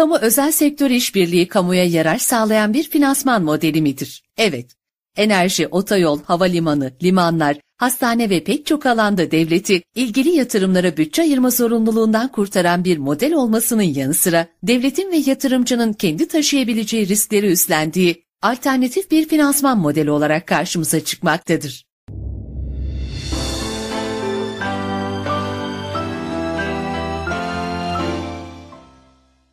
kamu özel sektör işbirliği kamuya yarar sağlayan bir finansman modeli midir? Evet. Enerji, otoyol, havalimanı, limanlar, hastane ve pek çok alanda devleti ilgili yatırımlara bütçe ayırma zorunluluğundan kurtaran bir model olmasının yanı sıra devletin ve yatırımcının kendi taşıyabileceği riskleri üstlendiği alternatif bir finansman modeli olarak karşımıza çıkmaktadır.